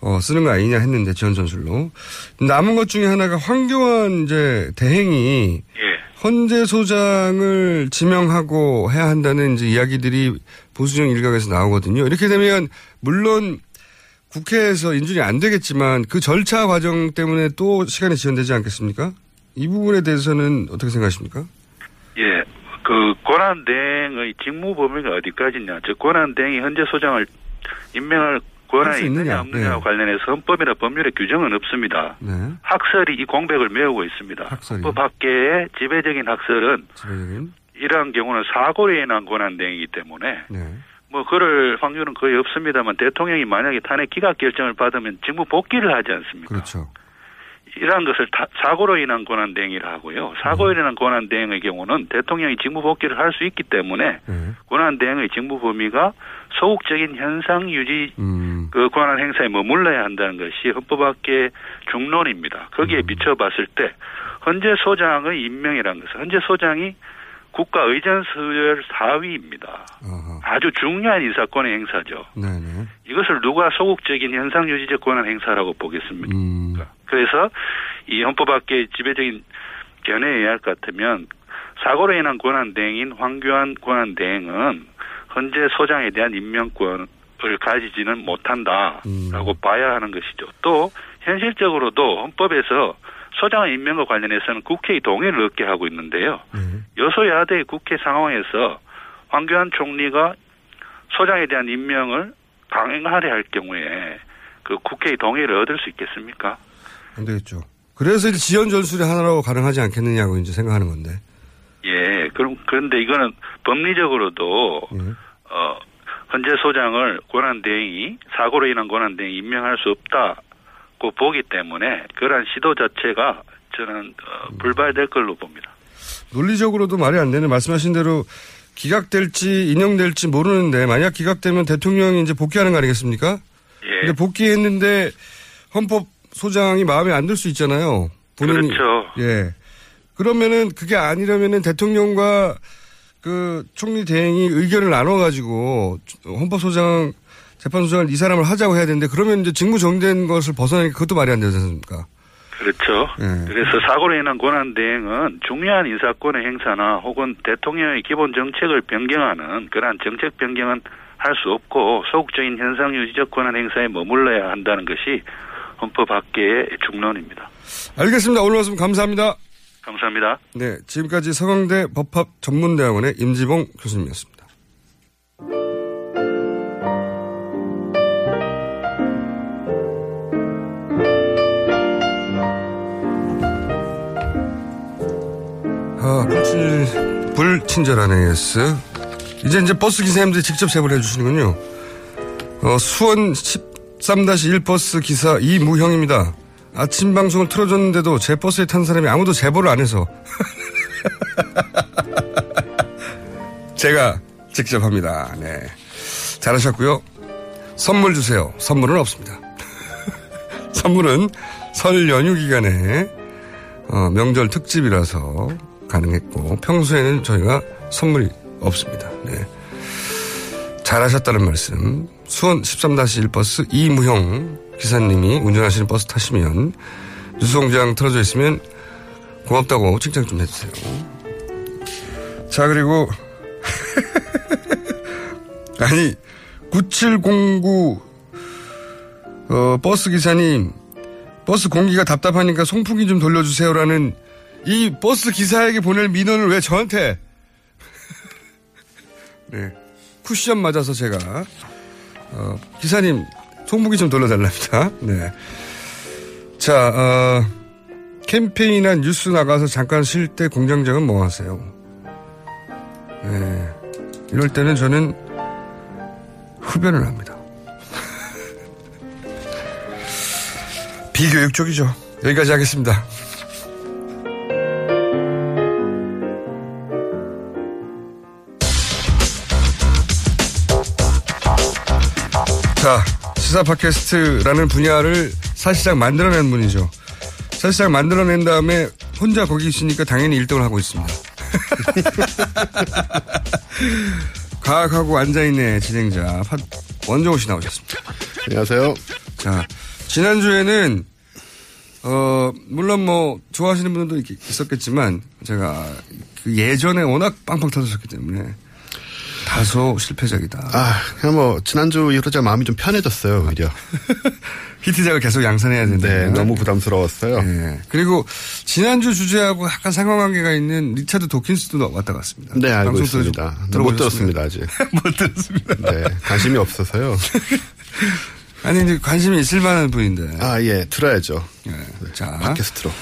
어 쓰는 거 아니냐 했는데 지연 전술로 남은 것 중에 하나가 황교안 이제 대행이 예. 헌재 소장을 지명하고 해야 한다는 이제 이야기들이 보수정 일각에서 나오거든요. 이렇게 되면 물론 국회에서 인준이 안 되겠지만 그 절차 과정 때문에 또 시간이 지연되지 않겠습니까? 이 부분에 대해서는 어떻게 생각하십니까? 예. 그 권한 대행의 직무 범위가 어디까지냐. 즉 권한 대행이 현재 소장을 임명할 권한이 있느냐. 없느냐와 네. 관련해서 헌법이나 법률에 규정은 없습니다. 네. 학설이 이 공백을 메우고 있습니다. 학설이. 헌법 밖의 지배적인 학설은 지배적인. 이러한 경우는 사고로 인한 권한 대행이기 때문에 네. 뭐 그럴 확률은 거의 없습니다만 대통령이 만약에 탄핵 기각 결정을 받으면 직무 복귀를 하지 않습니까? 그렇죠. 이러한 것을 다- 사고로 인한 권한 대행이라 하고요. 사고로 인한 권한 대행의 경우는 대통령이 직무 복귀를 할 수 있기 때문에 네. 권한 대행의 직무 범위가 소극적인 현상 유지 음. 그 권한 행사에 머물러야 한다는 것이 헌법학계 중론입니다. 거기에 비춰봤을 때 헌재 소장의 임명이라는 것은 헌재 소장이 국가 의전 수열 4위입니다. 아주 중요한 인사권의 행사죠. 네네. 이것을 누가 소극적인 현상 유지적 권한 행사라고 보겠습니까? 음. 그래서 이 헌법학계 지배적인 견해에 의할 것 같으면 사고로 인한 권한 대행인 황교안 권한 대행은 현재 소장에 대한 임명권을 가지지는 못한다라고 봐야 하는 것이죠. 또 현실적으로도 헌법에서 소장 임명과 관련해서는 국회의 동의를 얻게 하고 있는데요. 여소야대의 국회 상황에서 황교안 총리가 소장에 대한 임명을 강행하려 할 경우에 그 국회의 동의를 얻을 수 있겠습니까? 안 되겠죠. 그래서 지연 전술이 하나로 가능하지 않겠느냐고 이제 생각하는 건데. 예, 그럼 그런데 이거는 법리적으로도 어 현재 소장을 권한 대행이 사고로 인한 권한 대행이 임명할 수 없다고 보기 때문에 그러한 시도 자체가 저는 어, 불발될 걸로 봅니다. 논리적으로도 말이 안 되는 말씀하신 대로 기각될지 인용될지 모르는데 만약 기각되면 대통령이 이제 복귀하는 거 아니겠습니까? 예. 근데 복귀했는데 헌법 소장이 마음에 안 들 수 있잖아요. 본인이. 그렇죠. 예. 그러면은 그게 아니라면은 대통령과 그 총리 대행이 의견을 나눠가지고 헌법 소장 재판 소장을 이 사람을 하자고 해야 되는데 그러면 이제 직무 정된 것을 벗어나니까 그것도 말이 안 되지 않습니까? 그렇죠. 예. 그래서 사고로 인한 권한 대행은 중요한 인사권의 행사나 혹은 대통령의 기본 정책을 변경하는 그러한 정책 변경은 할 수 없고 소극적인 현상 유지적 권한 행사에 머물러야 한다는 것이 헌법 밖의 중론입니다. 알겠습니다. 오늘 말씀 감사합니다. 감사합니다. 네, 지금까지 서강대 법학 전문대학원의 임지봉 교수님이었습니다. 아, 불친, 불친절한 AS. 이제 이제 버스 기사님들이 직접 제보를 해주시는군요. 어, 수원 13-1 버스 기사 이무형입니다. 아침 방송을 틀어줬는데도 제 버스에 탄 사람이 아무도 제보를 안 해서. 제가 직접 합니다. 네. 잘하셨고요. 선물 주세요. 선물은 없습니다. 선물은 설 연휴 기간에 어, 명절 특집이라서 가능했고 평소에는 저희가 선물이 없습니다. 네. 잘하셨다는 말씀. 수원 13-1 버스 이무형 기사님이 운전하시는 버스 타시면 뉴스공장 틀어져 있으면 고맙다고 칭찬 좀 해주세요. 자 그리고 아니 9709 어, 버스 기사님 버스 공기가 답답하니까 송풍기 좀 돌려주세요라는 이 버스 기사에게 보낼 민원을 왜 저한테 네 쿠션 맞아서 제가 어, 기사님 송풍기 좀 돌려달랍니다. 네. 자 어, 캠페인이나 뉴스 나가서 잠깐 쉴 때 공장장은 뭐 하세요? 네. 이럴 때는 저는 흡연을 합니다. 비교육적이죠. 여기까지 하겠습니다. 시사 팟캐스트라는 분야를 사실상 만들어낸 분이죠. 사실상 만들어낸 다음에 혼자 거기 있으니까 당연히 1등을 하고 있습니다. 과학하고 앉아있네 진행자 파- 원종호 씨 나오셨습니다. 안녕하세요. 자, 지난주에는, 어, 물론 뭐, 좋아하시는 분들도 있- 있었겠지만, 제가 그 예전에 워낙 빵빵 터졌었기 때문에, 다소 실패작이다. 아, 그냥 뭐, 지난주 이후로 제가 마음이 좀 편해졌어요, 오히려. 히트작을 계속 양산해야 된다. 네, 너무 부담스러웠어요. 네. 그리고 지난주 주제하고 약간 상관관계가 있는 리차드 도킨스도 왔다 갔습니다. 네, 알고 있습니다. 못? 들었습니다, 아직. 못 들었습니다. 네, 관심이 없어서요. 아니, 이제 관심이 있을 만한 분인데. 아, 예, 들어야죠. 네, 자. 팟캐스트로.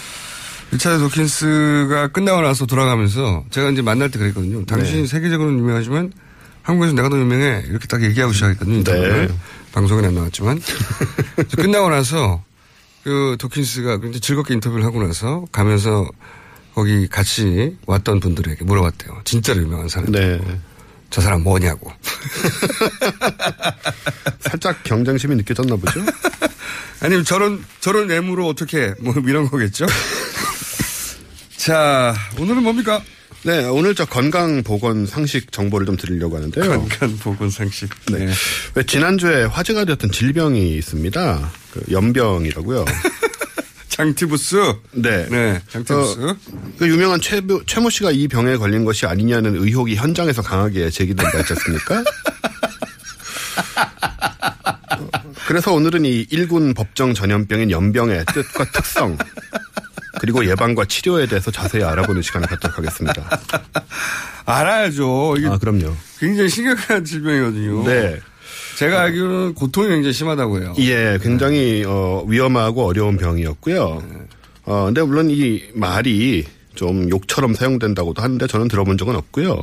리차드 도킨스가 끝나고 나서 돌아가면서 제가 이제 만날 때 그랬거든요. 당신이 네. 세계적으로는 유명하지만 한국에서 내가 더 유명해. 이렇게 딱 얘기하고 시작했거든요. 네. 방송에 안 나왔지만. 끝나고 나서 그 도킨스가 굉장히 즐겁게 인터뷰를 하고 나서 가면서 거기 같이 왔던 분들에게 물어봤대요. 진짜로 유명한 사람. 네. 저 사람 뭐냐고. 살짝 경쟁심이 느껴졌나 보죠? 아니면 저런, 저런 외모로 어떻게, 뭐, 이런 거겠죠? 자, 오늘은 뭡니까? 네, 오늘 저 건강 보건 상식 정보를 좀 드리려고 하는데요. 건강 보건 상식. 네. 왜 지난주에 화제가 되었던 질병이 있습니다. 그 연병이라고요. 장티부스? 네. 네, 장티부스. 어, 그 유명한 최, 최모 씨가 이 병에 걸린 것이 아니냐는 의혹이 현장에서 강하게 제기된 바 있지 않습니까? 어, 그래서 오늘은 이 일군 법정 전염병인 연병의 뜻과 특성, 그리고 예방과 치료에 대해서 자세히 알아보는 시간을 갖도록 하겠습니다. 알아야죠. 이게 아, 그럼요. 굉장히 심각한 질병이거든요. 네. 제가 알기로는 고통이 굉장히 심하다고 해요. 예, 굉장히 어, 위험하고 어려운 병이었고요. 어, 근데 물론 이 말이 좀 욕처럼 사용된다고도 하는데 저는 들어본 적은 없고요.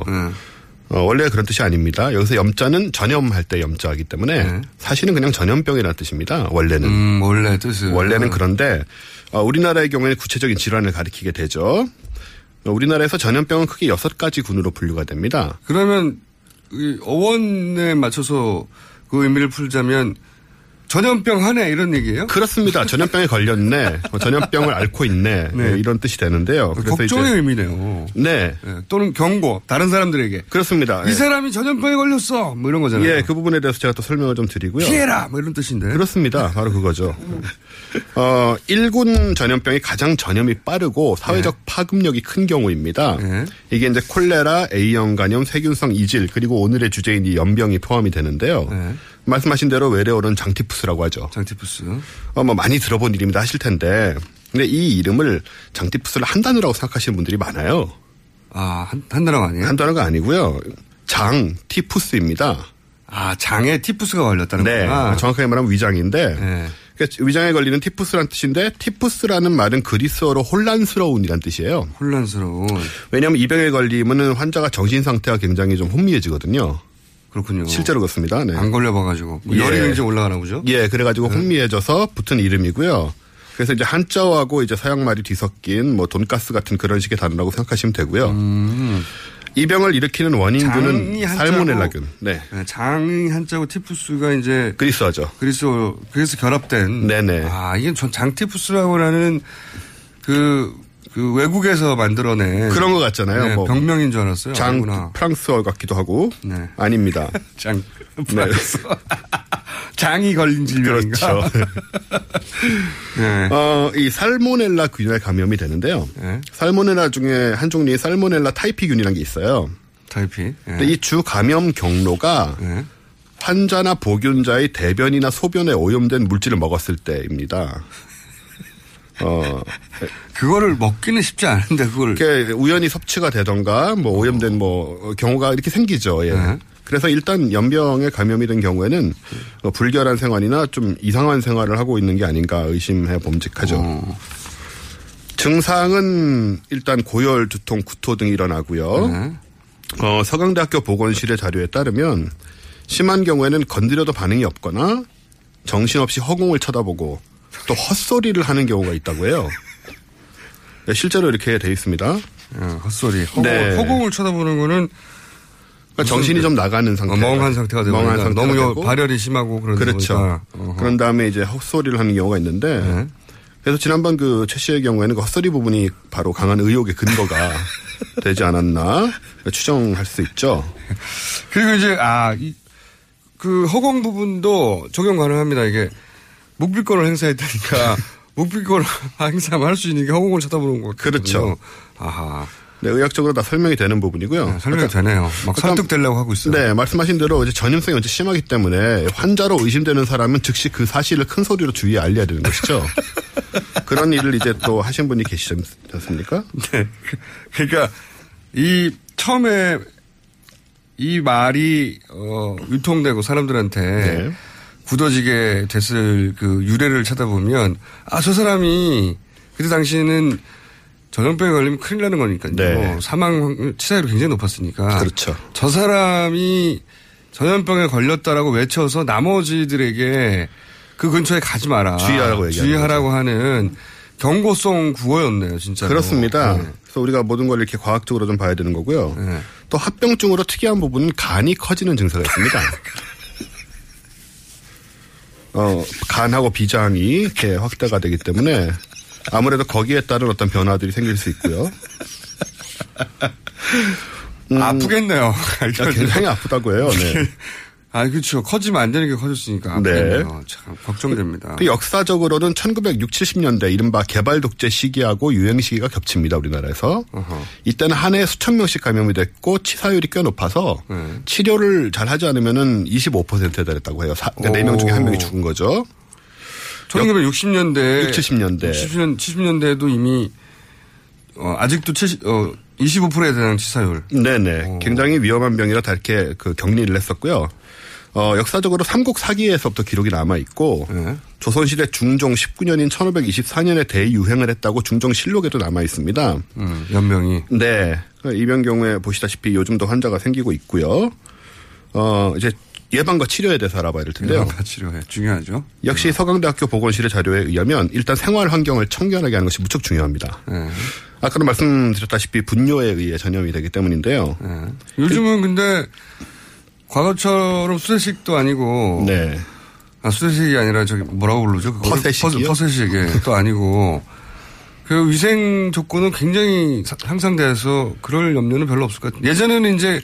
어, 원래 그런 뜻이 아닙니다. 여기서 염자는 전염할 때 염자이기 때문에 사실은 그냥 전염병이라는 뜻입니다. 원래는. 음, 원래 뜻은. 원래는 그런데 어, 우리나라의 경우에는 구체적인 질환을 가리키게 되죠. 어, 우리나라에서 전염병은 크게 여섯 가지 군으로 분류가 됩니다. 그러면 이 어원에 맞춰서 그 의미를 풀자면 전염병 하네 이런 얘기예요? 그렇습니다. 전염병에 걸렸네. 뭐 전염병을 앓고 있네. 네. 네, 이런 뜻이 되는데요. 그래서 걱정의 이제- 의미네요. 네. 네, 또는 경고 다른 사람들에게 그렇습니다. 이 예. 사람이 전염병에 걸렸어 뭐 이런 거잖아요. 예, 그 부분에 대해서 제가 또 설명을 좀 드리고요. 피해라 뭐 이런 뜻인데. 그렇습니다. 바로 그거죠. 어, 1군 전염병이 가장 전염이 빠르고 사회적 파급력이 큰 경우입니다. 이게 이제 콜레라, A형 간염, 세균성 이질, 그리고 오늘의 주제인 이 연병이 포함이 되는데요. 말씀하신 대로 외래어로는 장티푸스라고 하죠. 장티푸스. 어, 뭐 많이 들어본 이름이다 하실 텐데. 근데 이 이름을 장티푸스를 한 단어라고 생각하시는 분들이 많아요. 아, 한, 한 단어가 아니에요? 한 단어가 아니고요. 장, 티푸스입니다. 아, 장에 티푸스가 걸렸다는 네. 거구나. 정확하게 말하면 위장인데. 그러니까 위장에 걸리는 티푸스란 뜻인데 티푸스라는 말은 그리스어로 혼란스러운이란 뜻이에요. 혼란스러운. 왜냐하면 이 병에 걸리면은 환자가 정신 상태가 굉장히 좀 혼미해지거든요. 그렇군요. 실제로 그렇습니다. 네. 안 걸려봐가지고 뭐 열이 굉장히 올라가나 보죠. 예, 그래가지고 혼미해져서 붙은 이름이고요. 그래서 이제 한자어하고 이제 서양 말이 뒤섞인 뭐 돈가스 같은 그런 식의 단어라고 생각하시면 되고요. 이 병을 일으키는 음. 한자고- 살모넬라균. 네. 네, 장이 한자고 티푸스가 이제 그리스어죠. 그리스어 그래서 결합된. 네네. 아 이게 전 장티푸스라고 하는 그, 그 외국에서 만들어낸 그런 것 같잖아요. 네, 뭐 병명인 줄 알았어요. 장 아니구나. 프랑스어 같기도 하고 네. 아닙니다. 장 네. 프랑스. 장이 걸린 질병인가? 그렇죠. 네. 어, 이 살모넬라 균에 감염이 되는데요. 살모넬라 중에 한 종류의 살모넬라 타이피균이라는 게 있어요. 타이피. 예. 근데 이 주 감염 경로가 환자나 보균자의 대변이나 소변에 오염된 물질을 먹었을 때입니다. 어, 그거를 먹기는 쉽지 않은데 그걸 이렇게 우연히 섭취가 되던가 뭐 오염된 뭐 경우가 이렇게 생기죠. 예. 네. 그래서 일단 연병에 감염이 된 경우에는 어, 불결한 생활이나 좀 이상한 생활을 하고 있는 게 아닌가 의심해 봄직하죠. 어. 증상은 일단 고열, 두통, 구토 등이 일어나고요. 네. 어, 서강대학교 보건실의 자료에 따르면 심한 경우에는 건드려도 반응이 없거나 정신없이 허공을 쳐다보고 또 헛소리를 하는 경우가 있다고 해요. 네, 실제로 이렇게 돼 있습니다. 어, 헛소리. 허공, 네. 허공을 쳐다보는 거는 그러니까 정신이 좀 나가는 상태. 어, 멍한 상태가 되고 멍한 그러니까 상태가 너무 되고. 발열이 심하고 그런 그렇죠. 그런 다음에 이제 헛소리를 하는 경우가 있는데 네. 그래서 지난번 그 최 씨의 경우에는 그 헛소리 부분이 바로 강한 의혹의 근거가 되지 않았나 추정할 수 있죠. 그리고 이제 아, 이, 그 허공 부분도 적용 가능합니다. 이게 묵비권을 행사했다니까 묵비권을 행사하면 할수 있는 게 허공을 쳐다보는 거 그렇죠. 아하. 네, 의학적으로 다 설명이 되는 부분이고요. 네, 설명이 되네요. 막 설득되려고 하고 있어요. 네, 말씀하신 대로 이제 전염성이 언제 심하기 때문에 환자로 의심되는 사람은 즉시 그 사실을 큰 소리로 주위에 알려야 되는 것이죠. 그런 일을 이제 또 하신 분이 계시지 않습니까? 네. 그러니까 이 처음에 이 말이 어 유통되고 사람들한테 네. 굳어지게 됐을 그 유래를 찾아보면 아 저 사람이 그때 당시에는 전염병에 걸리면 큰일 나는 거니까요. 네. 사망 치사율이 굉장히 높았으니까. 그렇죠. 저 사람이 전염병에 걸렸다라고 외쳐서 나머지들에게 그 근처에 가지 마라. 주의하라고 주의하라고 하는 경고성 구호였네요, 진짜. 그렇습니다. 그래서 우리가 모든 걸 이렇게 과학적으로 좀 봐야 되는 거고요. 네. 또 합병증으로 특이한 부분은 간이 커지는 증세가 있습니다. 어, 간하고 비장이 이렇게 확대가 되기 때문에 아무래도 거기에 따른 어떤 변화들이 생길 수 있고요. 음, 아프겠네요. 아, 굉장히 아프다고 해요. 네. 아, 그렇죠. 커지면 안 되는 게 커졌으니까 아프겠네요. 참 걱정됩니다. 그 역사적으로는 1960, 70년대 이른바 개발 독재 시기하고 유행 시기가 ገብ칩니다. 우리나라에서. 이때는 한 해에 수천 명씩 감염이 됐고 치사율이 꽤 높아서 네. 치료를 잘 하지 않으면은 25%에 달했다고 해요. 그러니까 4명 중에 한 명이 죽은 거죠. 1960년대, 60, 70년대. 70년, 70년대에도 이미 어, 아직도 70, 어, 25%에 대한 치사율. 네네. 굉장히 위험한 병이라 다 이렇게 그 격리를 했었고요. 어, 역사적으로 삼국 사기에서부터 기록이 남아 있고 네. 조선시대 중종 19년인 1524년에 대유행을 했다고 중종실록에도 남아 있습니다. 음, 연명이. 네. 이병 경우에 보시다시피 요즘도 환자가 생기고 있고요. 어, 이제 예방과 치료에 대해서 알아봐야 될 텐데요. 예방과 치료에 중요하죠. 역시 서강대학교 보건실의 자료에 의하면 일단 생활 환경을 청결하게 하는 것이 무척 중요합니다. 네. 아까도 말씀드렸다시피 분뇨에 의해 전염이 되기 때문인데요. 네. 요즘은 근데 과거처럼 수세식도 아니고 네. 아, 수세식이 아니라 저기 뭐라고 부르죠? 퍼세식이요? 퍼- 퍼세식이 또 아니고 그 위생 조건은 굉장히 사- 향상돼서 그럴 염려는 별로 없을 것 같아요. 예전에는 이제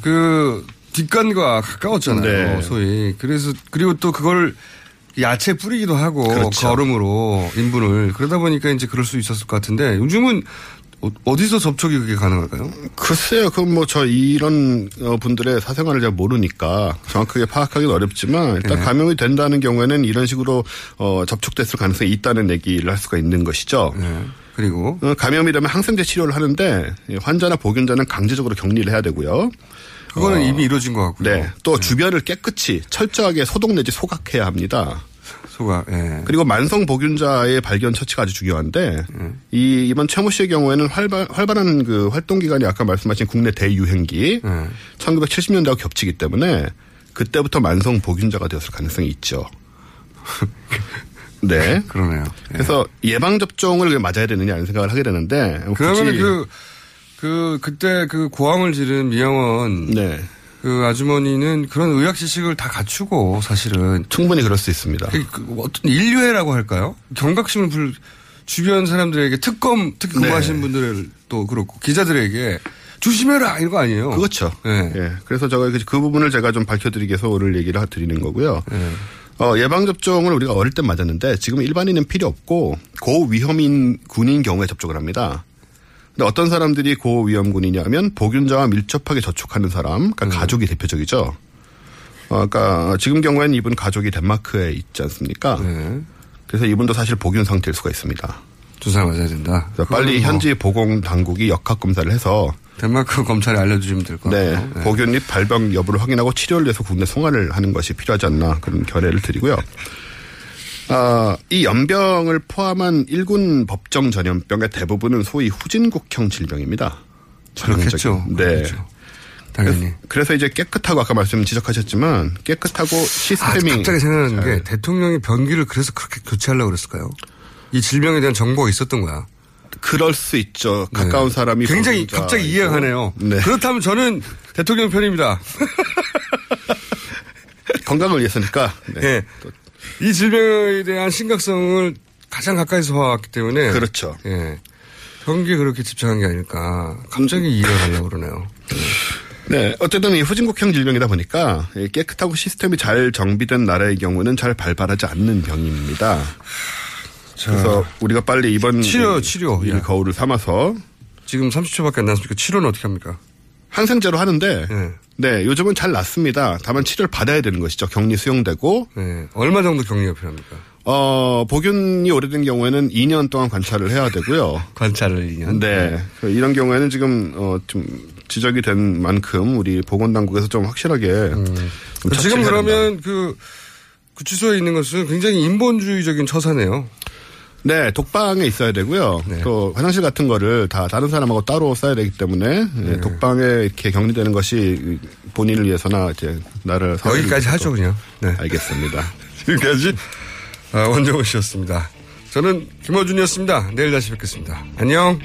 그 뒷간과 가까웠잖아요. 네. 소위. 그래서 그리고 또 그걸 야채 뿌리기도 하고 그렇죠. 그 얼음으로 인분을 그러다 보니까 이제 그럴 수 있었을 것 같은데 요즘은 어- 어디서 접촉이 그게 가능할까요? 글쎄요, 그건 뭐 저 이런 어, 분들의 사생활을 잘 모르니까 정확하게 파악하기는 어렵지만 일단 네. 감염이 된다는 경우에는 이런 식으로 어, 접촉됐을 가능성이 있다는 얘기를 할 수가 있는 것이죠. 네. 그리고 어, 감염이 되면 항생제 치료를 하는데 이 환자나 보균자는 강제적으로 격리를 해야 되고요. 그거는 어, 이미 이루어진 것 같고요. 네. 또 주변을 깨끗이 철저하게 소독 내지 소각해야 합니다. 소가 예. 그리고 만성 보균자의 발견 처치가 아주 중요한데 이 이번 최모 씨의 경우에는 활발 활발한 그 활동 기간이 아까 말씀하신 국내 대유행기 네. 1970년대와 겹치기 때문에 그때부터 만성 보균자가 되었을 가능성이 있죠. 네. 그러네요. 그래서 예방 접종을 맞아야 되느냐 이런 생각을 하게 되는데 그러면 그, 그, 그때 그 고함을 지른 미영원. 네. 그 아주머니는 그런 의학 지식을 다 갖추고 사실은. 충분히 그럴 수 있습니다. 그, 그 어떤 인류애라고 할까요? 경각심을 불, 주변 사람들에게 특검, 특히 네. 근무하신 분들도 그렇고 기자들에게 조심해라! 이런 거 아니에요? 그렇죠. 네. 예. 그래서 제가 그- 그 부분을 제가 좀 밝혀드리기 위해서 오늘 얘기를 드리는 거고요. 네. 어, 예방접종을 우리가 어릴 때 맞았는데 지금 일반인은 필요 없고 고위험인 군인 경우에 접종을 합니다. 근데 어떤 사람들이 고위험군이냐면 보균자와 밀접하게 접촉하는 사람, 그러니까 가족이 대표적이죠. 어, 그러니까 지금 경우에는 이분 가족이 덴마크에 있지 않습니까? 그래서 이분도 사실 보균 상태일 수가 있습니다. 주사 맞아야 된다. 빨리 뭐 현지 보건 당국이 역학 검사를 해서 덴마크 검찰에 알려주시면 될것 네, 같아요. 네. 보균 및 발병 여부를 확인하고 치료를 위해서 국내 송환을 하는 것이 필요하지 않나 그런 결의를 드리고요. 아, 이 연병을 포함한 일군 법정 전염병의 대부분은 소위 후진국형 질병입니다. 그렇겠죠. 네. 그렇겠죠. 당연히. 그래서 이제 깨끗하고 아까 말씀 지적하셨지만 깨끗하고 아, 시스템이 갑자기 생각나는 잘- 게 대통령이 변기를 그래서 그렇게 교체하려고 그랬을까요? 이 질병에 대한 정보가 있었던 거야. 그럴 수 있죠. 가까운 네. 사람이 굉장히. 갑자기 이해가 가네요. 네. 그렇다면 저는 대통령 편입니다. 건강을 위해서니까. 네. 예. 이 질병에 대한 심각성을 가장 가까이서 봐왔기 때문에. 그렇죠. 예. 변기에 그렇게 집착한 게 아닐까. 갑자기 이해가 가려고 그러네요. 네, 어쨌든 이 후진국형 질병이다 보니까 이 깨끗하고 시스템이 잘 정비된 나라의 경우는 잘 발발하지 않는 병입니다. 그래서 우리가 빨리 이번 치료, 이- 치료. 이 예. 거울을 삼아서 지금 30초밖에 안 남았으니까 치료는 어떻게 합니까? 항생제로 하는데 네. 네, 요즘은 잘 낫습니다. 다만 치료를 받아야 되는 것이죠. 격리 수용되고 네. 얼마 정도 격리가 필요합니까? 어, 복균이 오래된 경우에는 2년 동안 관찰을 해야 되고요. 관찰을 2년? 네. 그 이런 경우에는 지금, 어, 좀 지적이 된 만큼 우리 보건 당국에서 좀 확실하게. 좀 지금 해야 된다. 그러면 그 구치소에 있는 것은 굉장히 인본주의적인 처사네요. 네, 독방에 있어야 되고요. 또 화장실 같은 거를 다 다른 사람하고 따로 써야 되기 때문에 예, 독방에 이렇게 격리되는 것이 본인을 위해서나 이제 나를 여기까지 하죠, 그냥. 네. 알겠습니다. 지금까지 아, 원정호 씨였습니다. 저는 김어준이었습니다. 내일 다시 뵙겠습니다. 안녕.